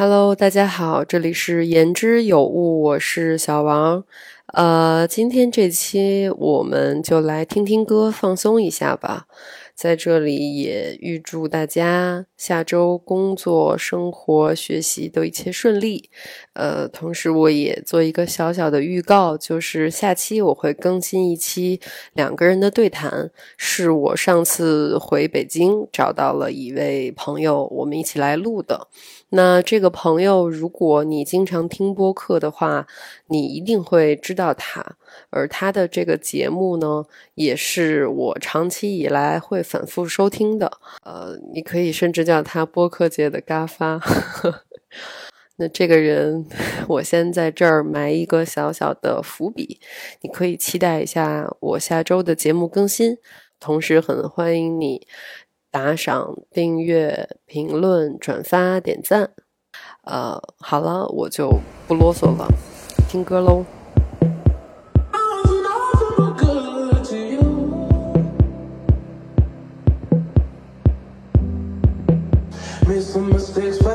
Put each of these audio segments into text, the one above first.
Hello，大家好，这里是言之有物，我是小王。呃，今天这期我们就来听听歌，放松一下吧。在这里也预祝大家下周工作、生活、学习都一切顺利。呃，同时我也做一个小小的预告，就是下期我会更新一期两个人的对谈，是我上次回北京找到了一位朋友，我们一起来录的。那这个朋友，如果你经常听播客的话，你一定会知道他。而他的这个节目呢，也是我长期以来会反复收听的。呃，你可以甚至叫他播客界的嘎发。那这个人，我先在这儿埋一个小小的伏笔，你可以期待一下我下周的节目更新。同时，很欢迎你。打赏、订阅、评论、转发、点赞，呃，好了，我就不啰嗦了，听歌喽。sure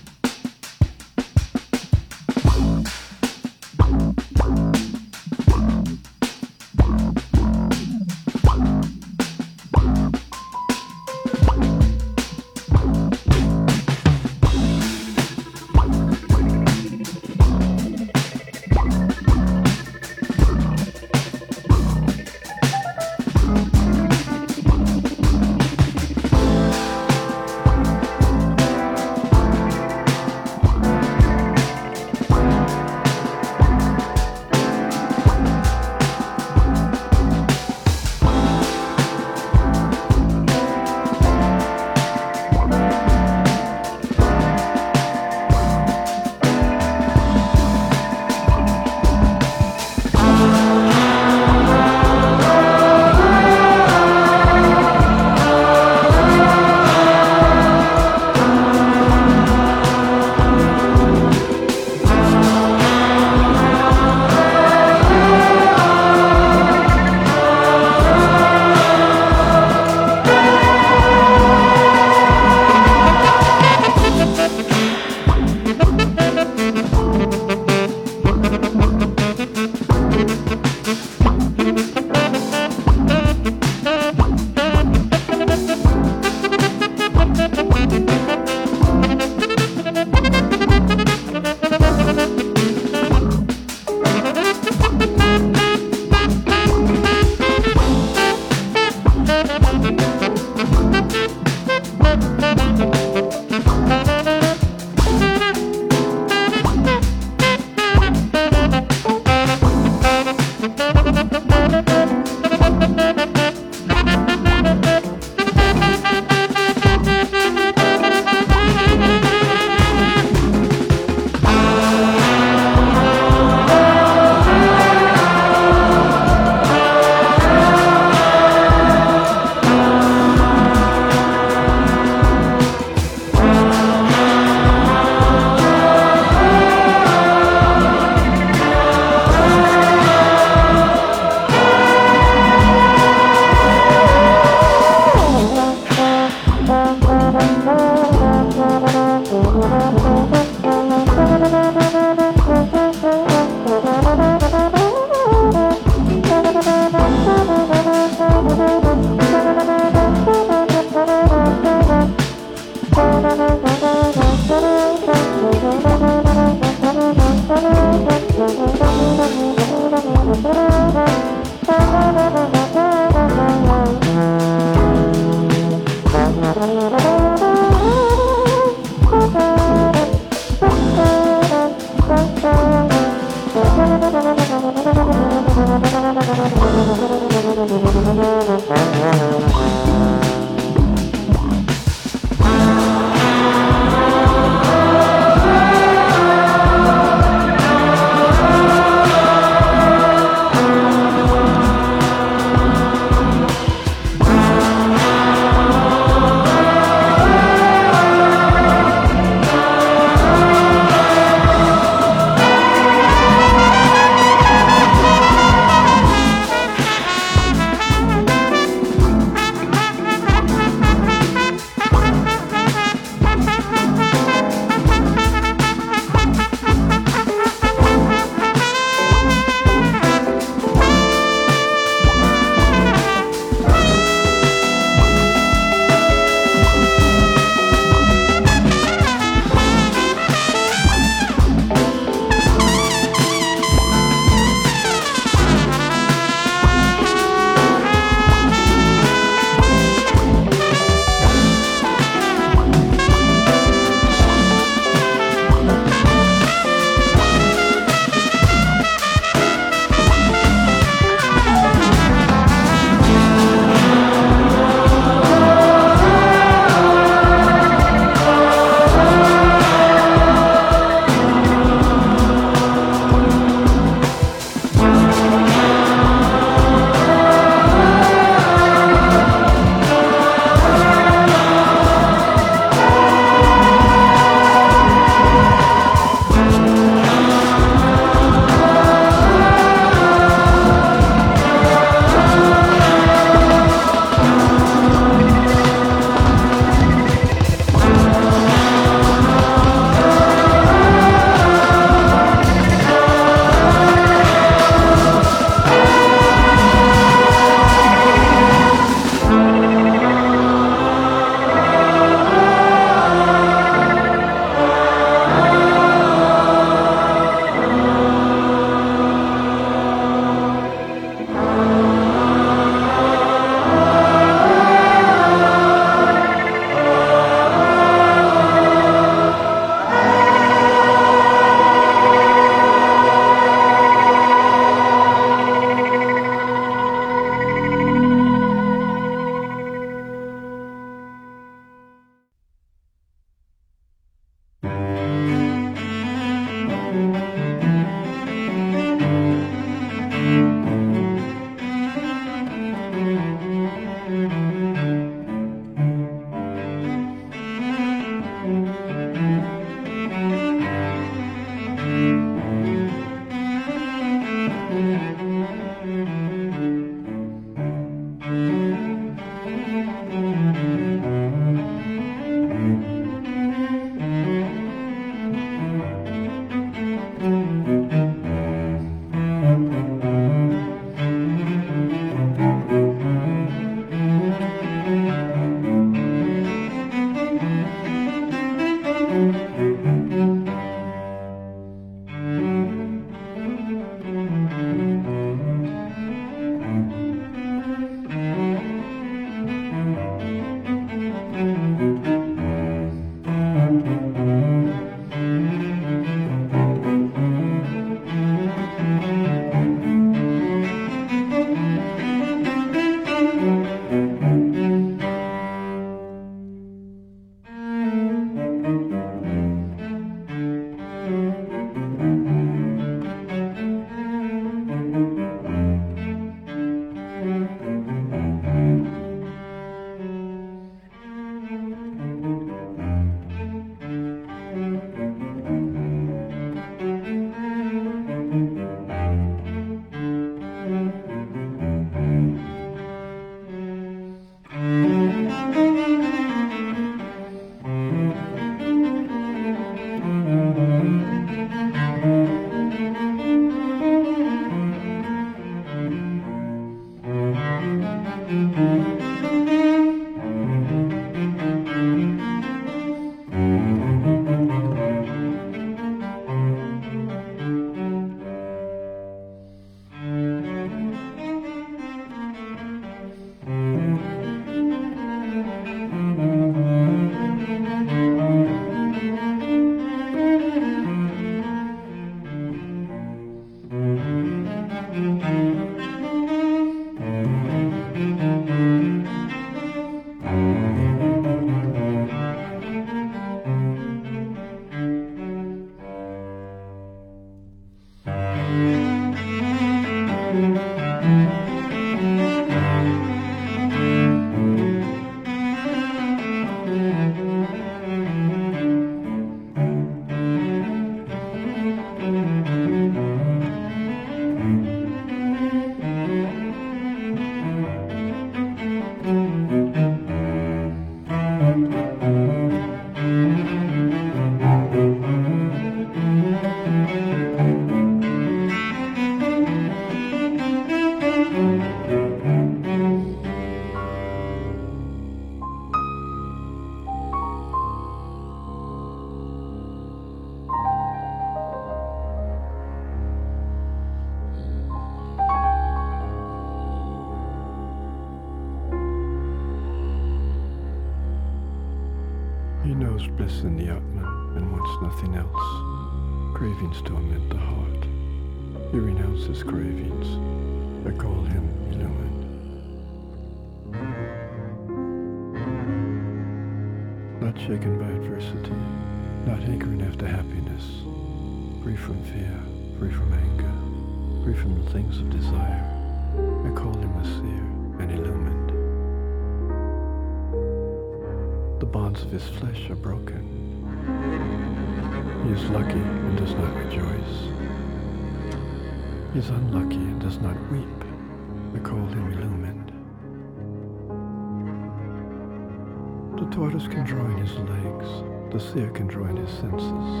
The tortoise can draw his legs, the seer can draw his senses.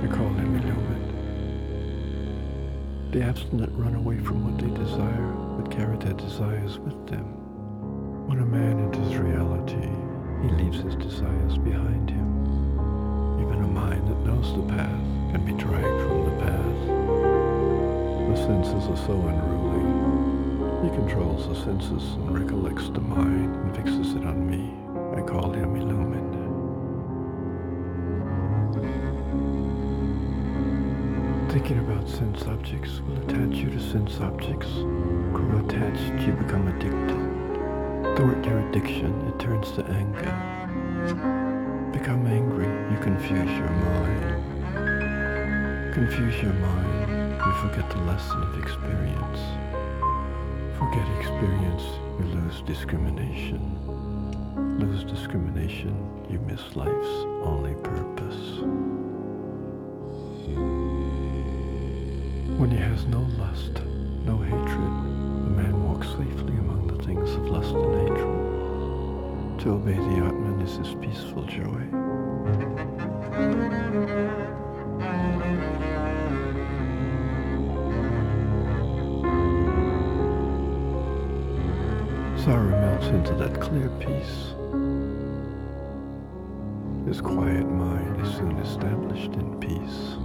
We call him illumined. The abstinent run away from what they desire, but carry their desires with them. When a man enters reality, he leaves his desires behind him. Even a mind that knows the path can be dragged from the path. The senses are so unruly he controls the senses and recollects the mind and fixes it on me. I call him illumined. Thinking about sense objects will attach you to sense objects. Grow attached, you become addicted. Thwart your addiction, it turns to anger. Become angry, you confuse your mind. Confuse your mind, you forget the lesson of experience forget experience, you lose discrimination. Lose discrimination, you miss life's only purpose. When he has no lust, no hatred, the man walks safely among the things of lust and hatred. To obey the Atman is his peaceful joy. Into that clear peace. His quiet mind is soon established in peace.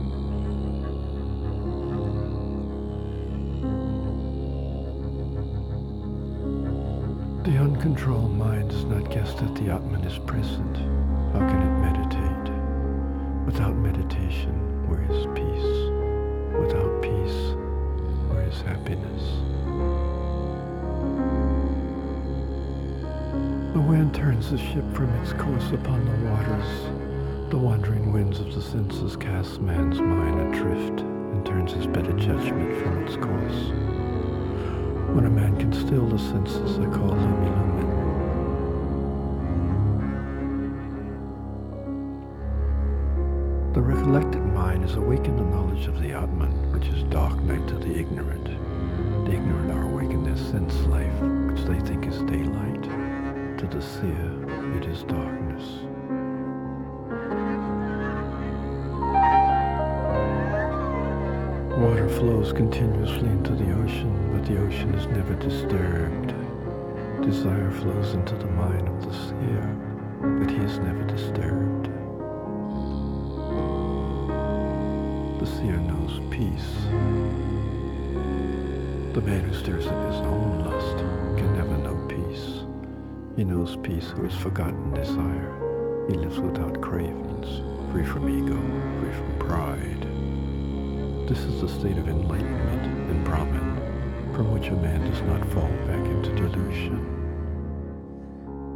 The uncontrolled mind does not guess that the Atman is present. How can it meditate? Without meditation, where is peace? Without peace, where is happiness? The wind turns the ship from its course upon the waters. The wandering winds of the senses cast man's mind adrift and turns his better judgment from its course. When a man can still the senses, I call him illumined. The recollected mind is awakened to knowledge of the Atman, which is dark night to the ignorant. The ignorant are awakened their sense life, which they think is daylight the seer, it is darkness. Water flows continuously into the ocean, but the ocean is never disturbed. Desire flows into the mind of the seer, but he is never disturbed. The seer knows peace. The man who stares at his own lust He knows peace who has forgotten desire. He lives without cravings, free from ego, free from pride. This is the state of enlightenment in Brahman, from which a man does not fall back into delusion.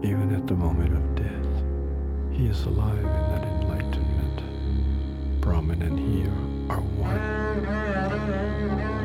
Even at the moment of death, he is alive in that enlightenment. Brahman and he are one.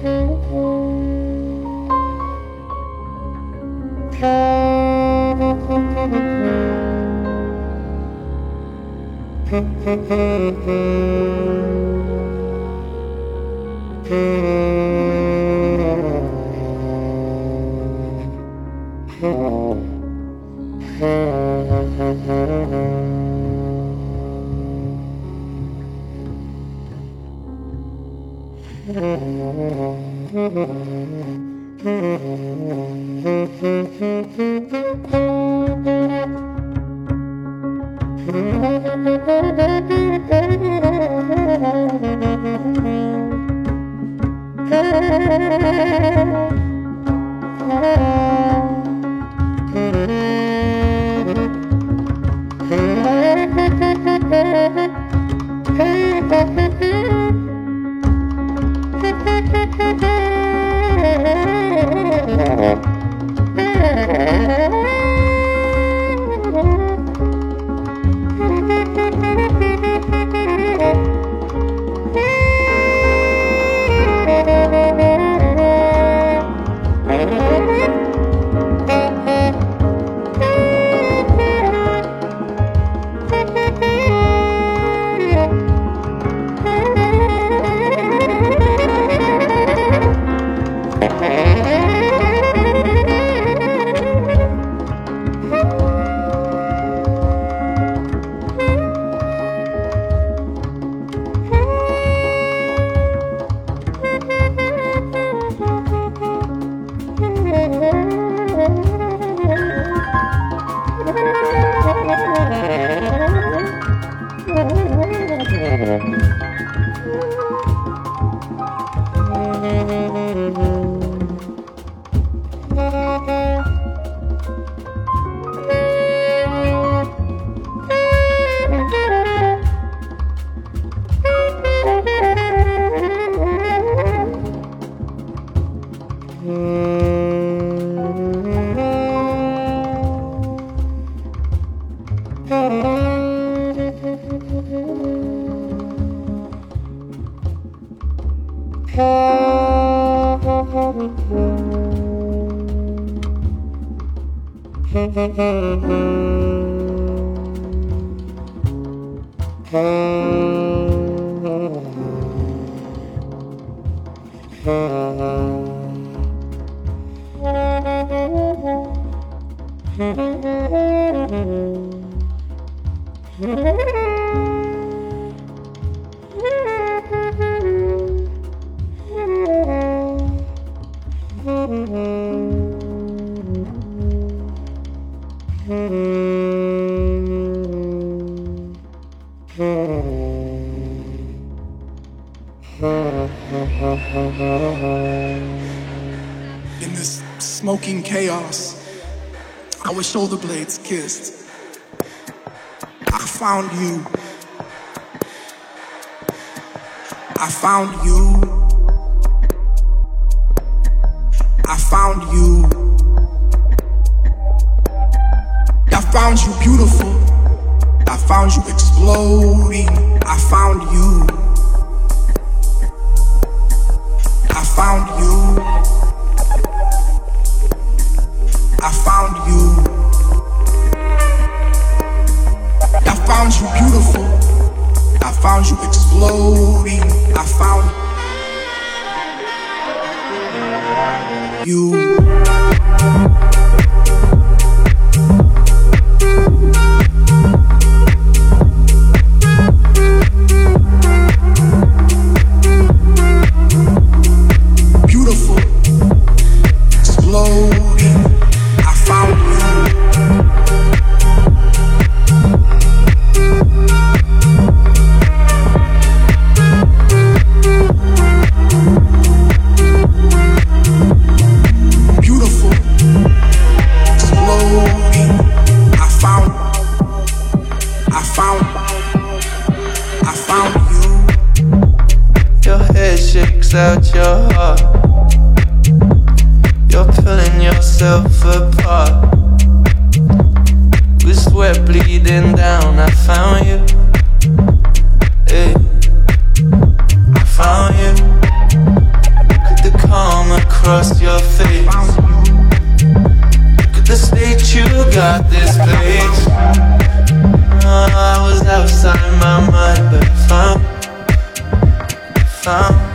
Mm-hmm. Mm-hmm. In this smoking chaos, our shoulder blades kissed. I found you. I found you. I found you. I found you beautiful. I found you exploding. I found you. Found you. I found you. I found you beautiful. I found you exploding. I found you. Out your heart. You're pulling yourself apart. With sweat bleeding down, I found you. Hey, I found you. At the calm across your face. At the state you got this place. I was outside my mind, but found, found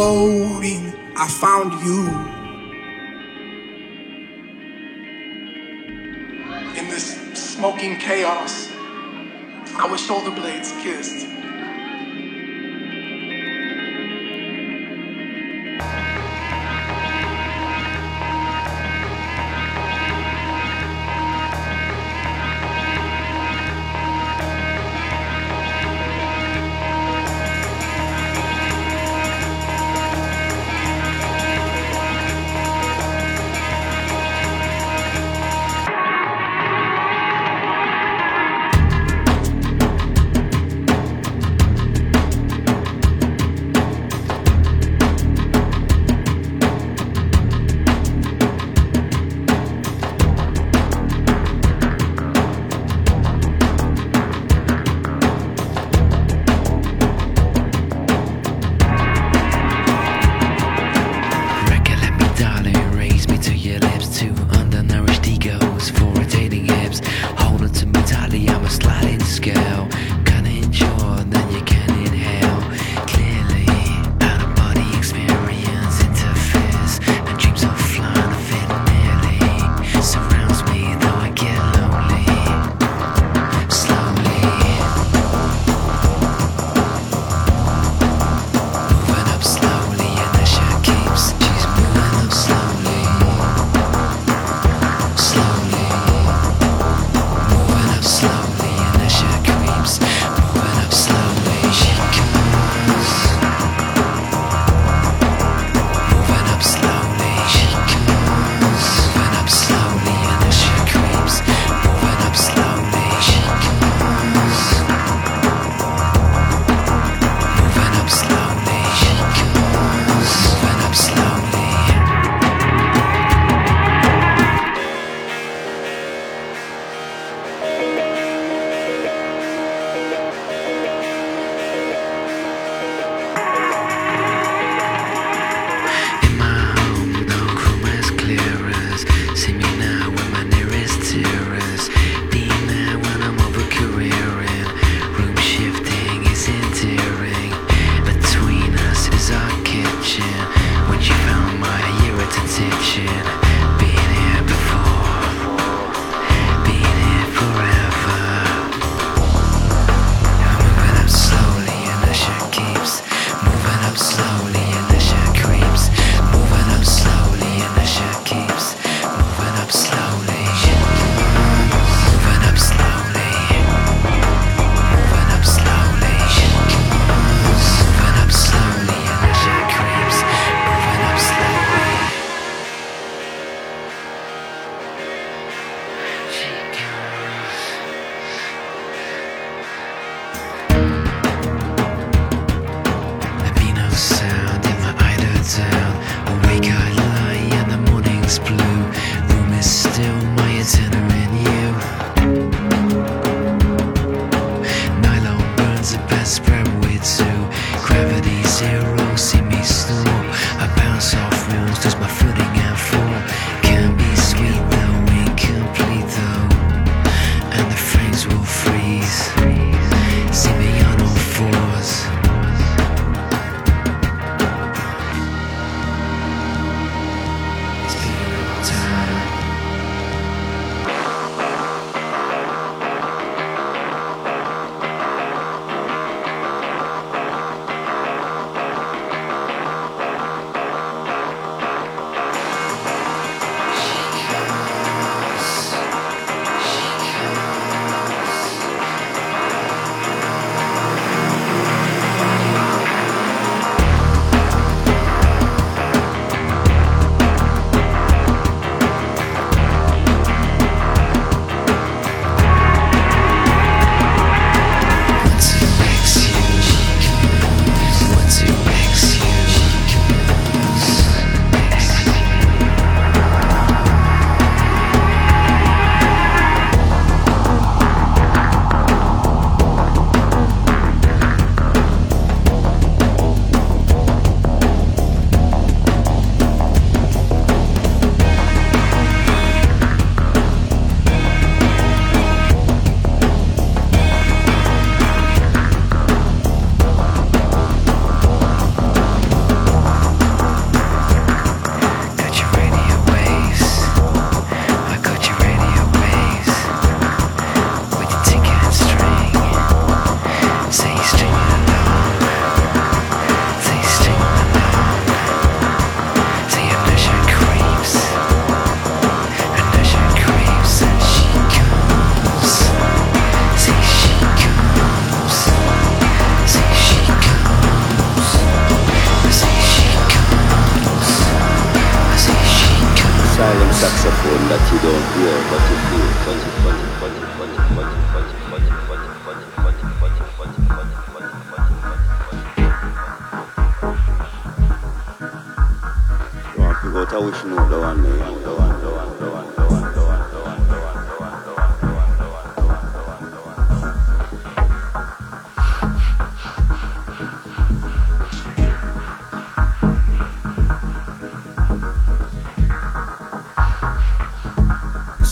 exploding. I found you. In this smoking chaos, our shoulder blades kissed.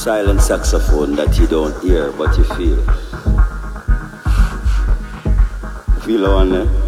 silent saxophone that you don't hear but you feel. Feel on it.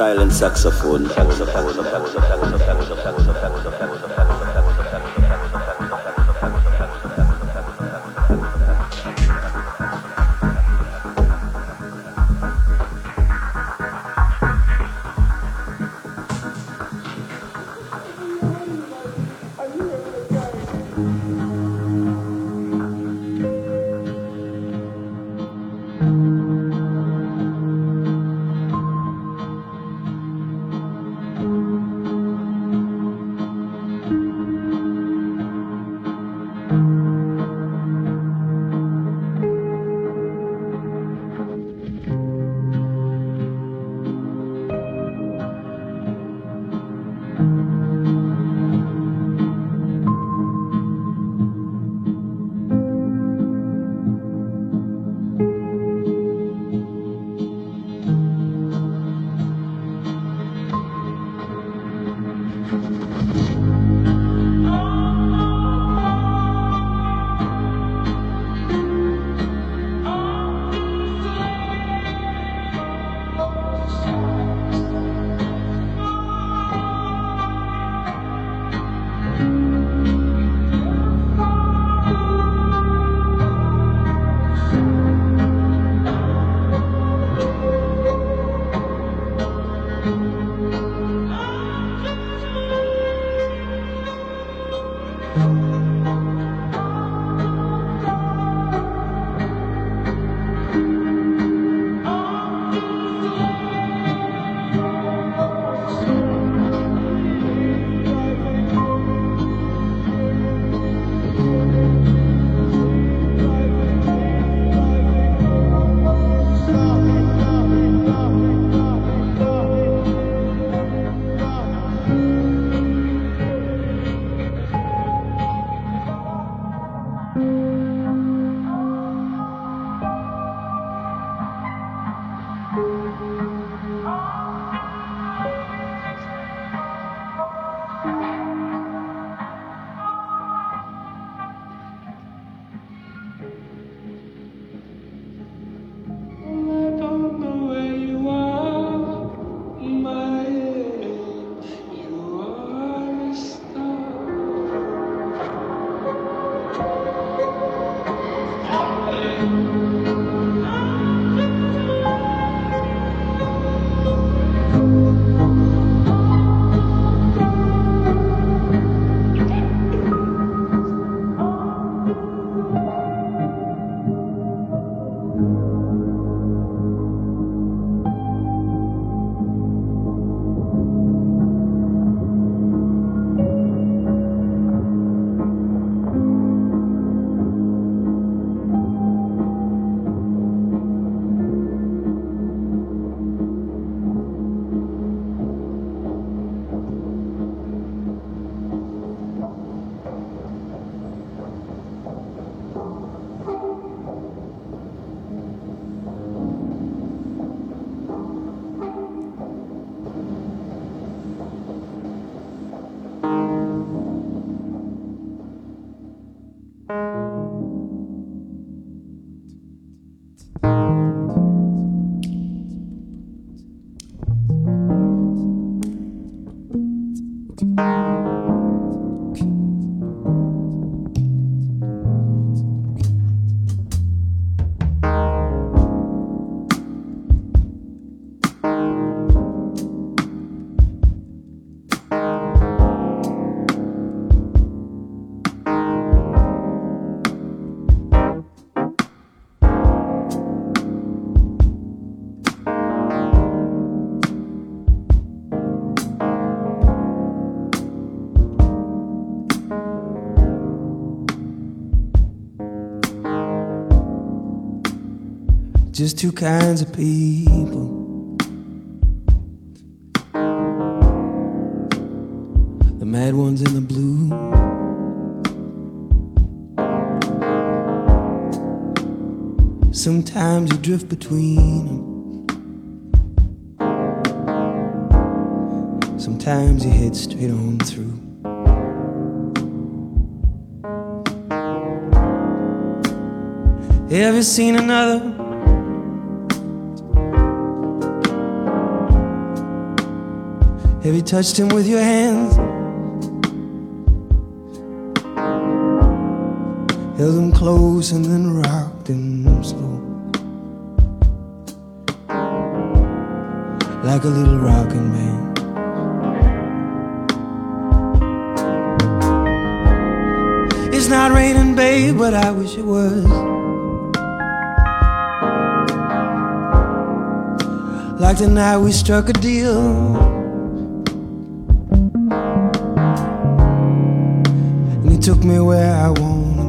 silent saxophone. saxophone. Just two kinds of people. The mad ones and the blue. Sometimes you drift between them. Sometimes you head straight on through. Have you seen another? Have you touched him with your hands? Held him close and then rocked him slow. Like a little rocking man. It's not raining, babe, but I wish it was. Like the night we struck a deal. Took me where I wanna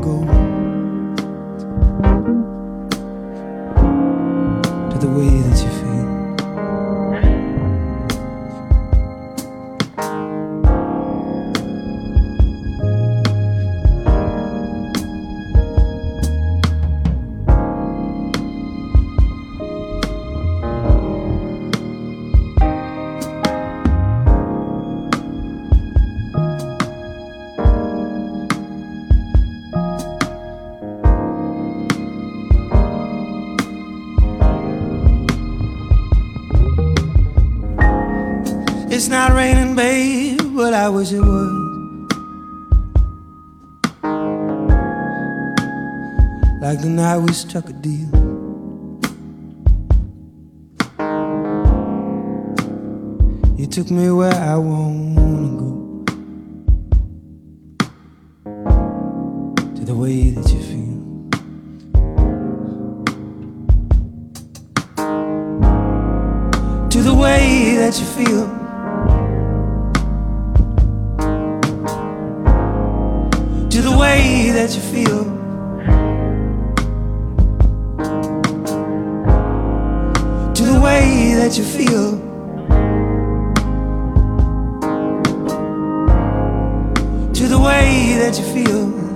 Night we struck a deal. You took me where I wanna that you feel.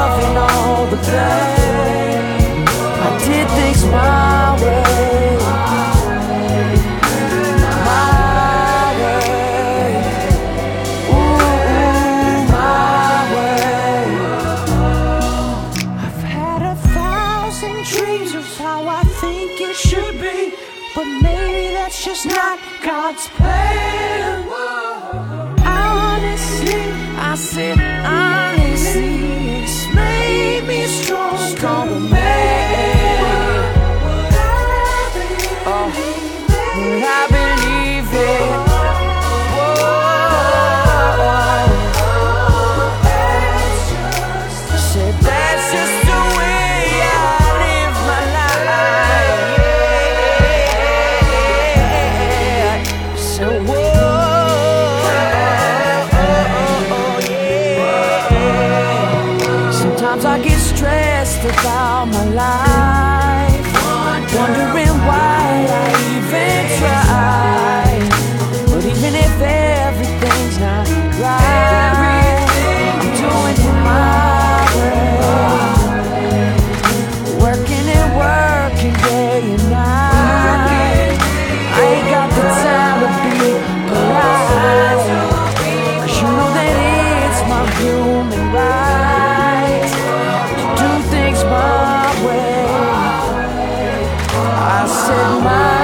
Love and all the pain, I said, my.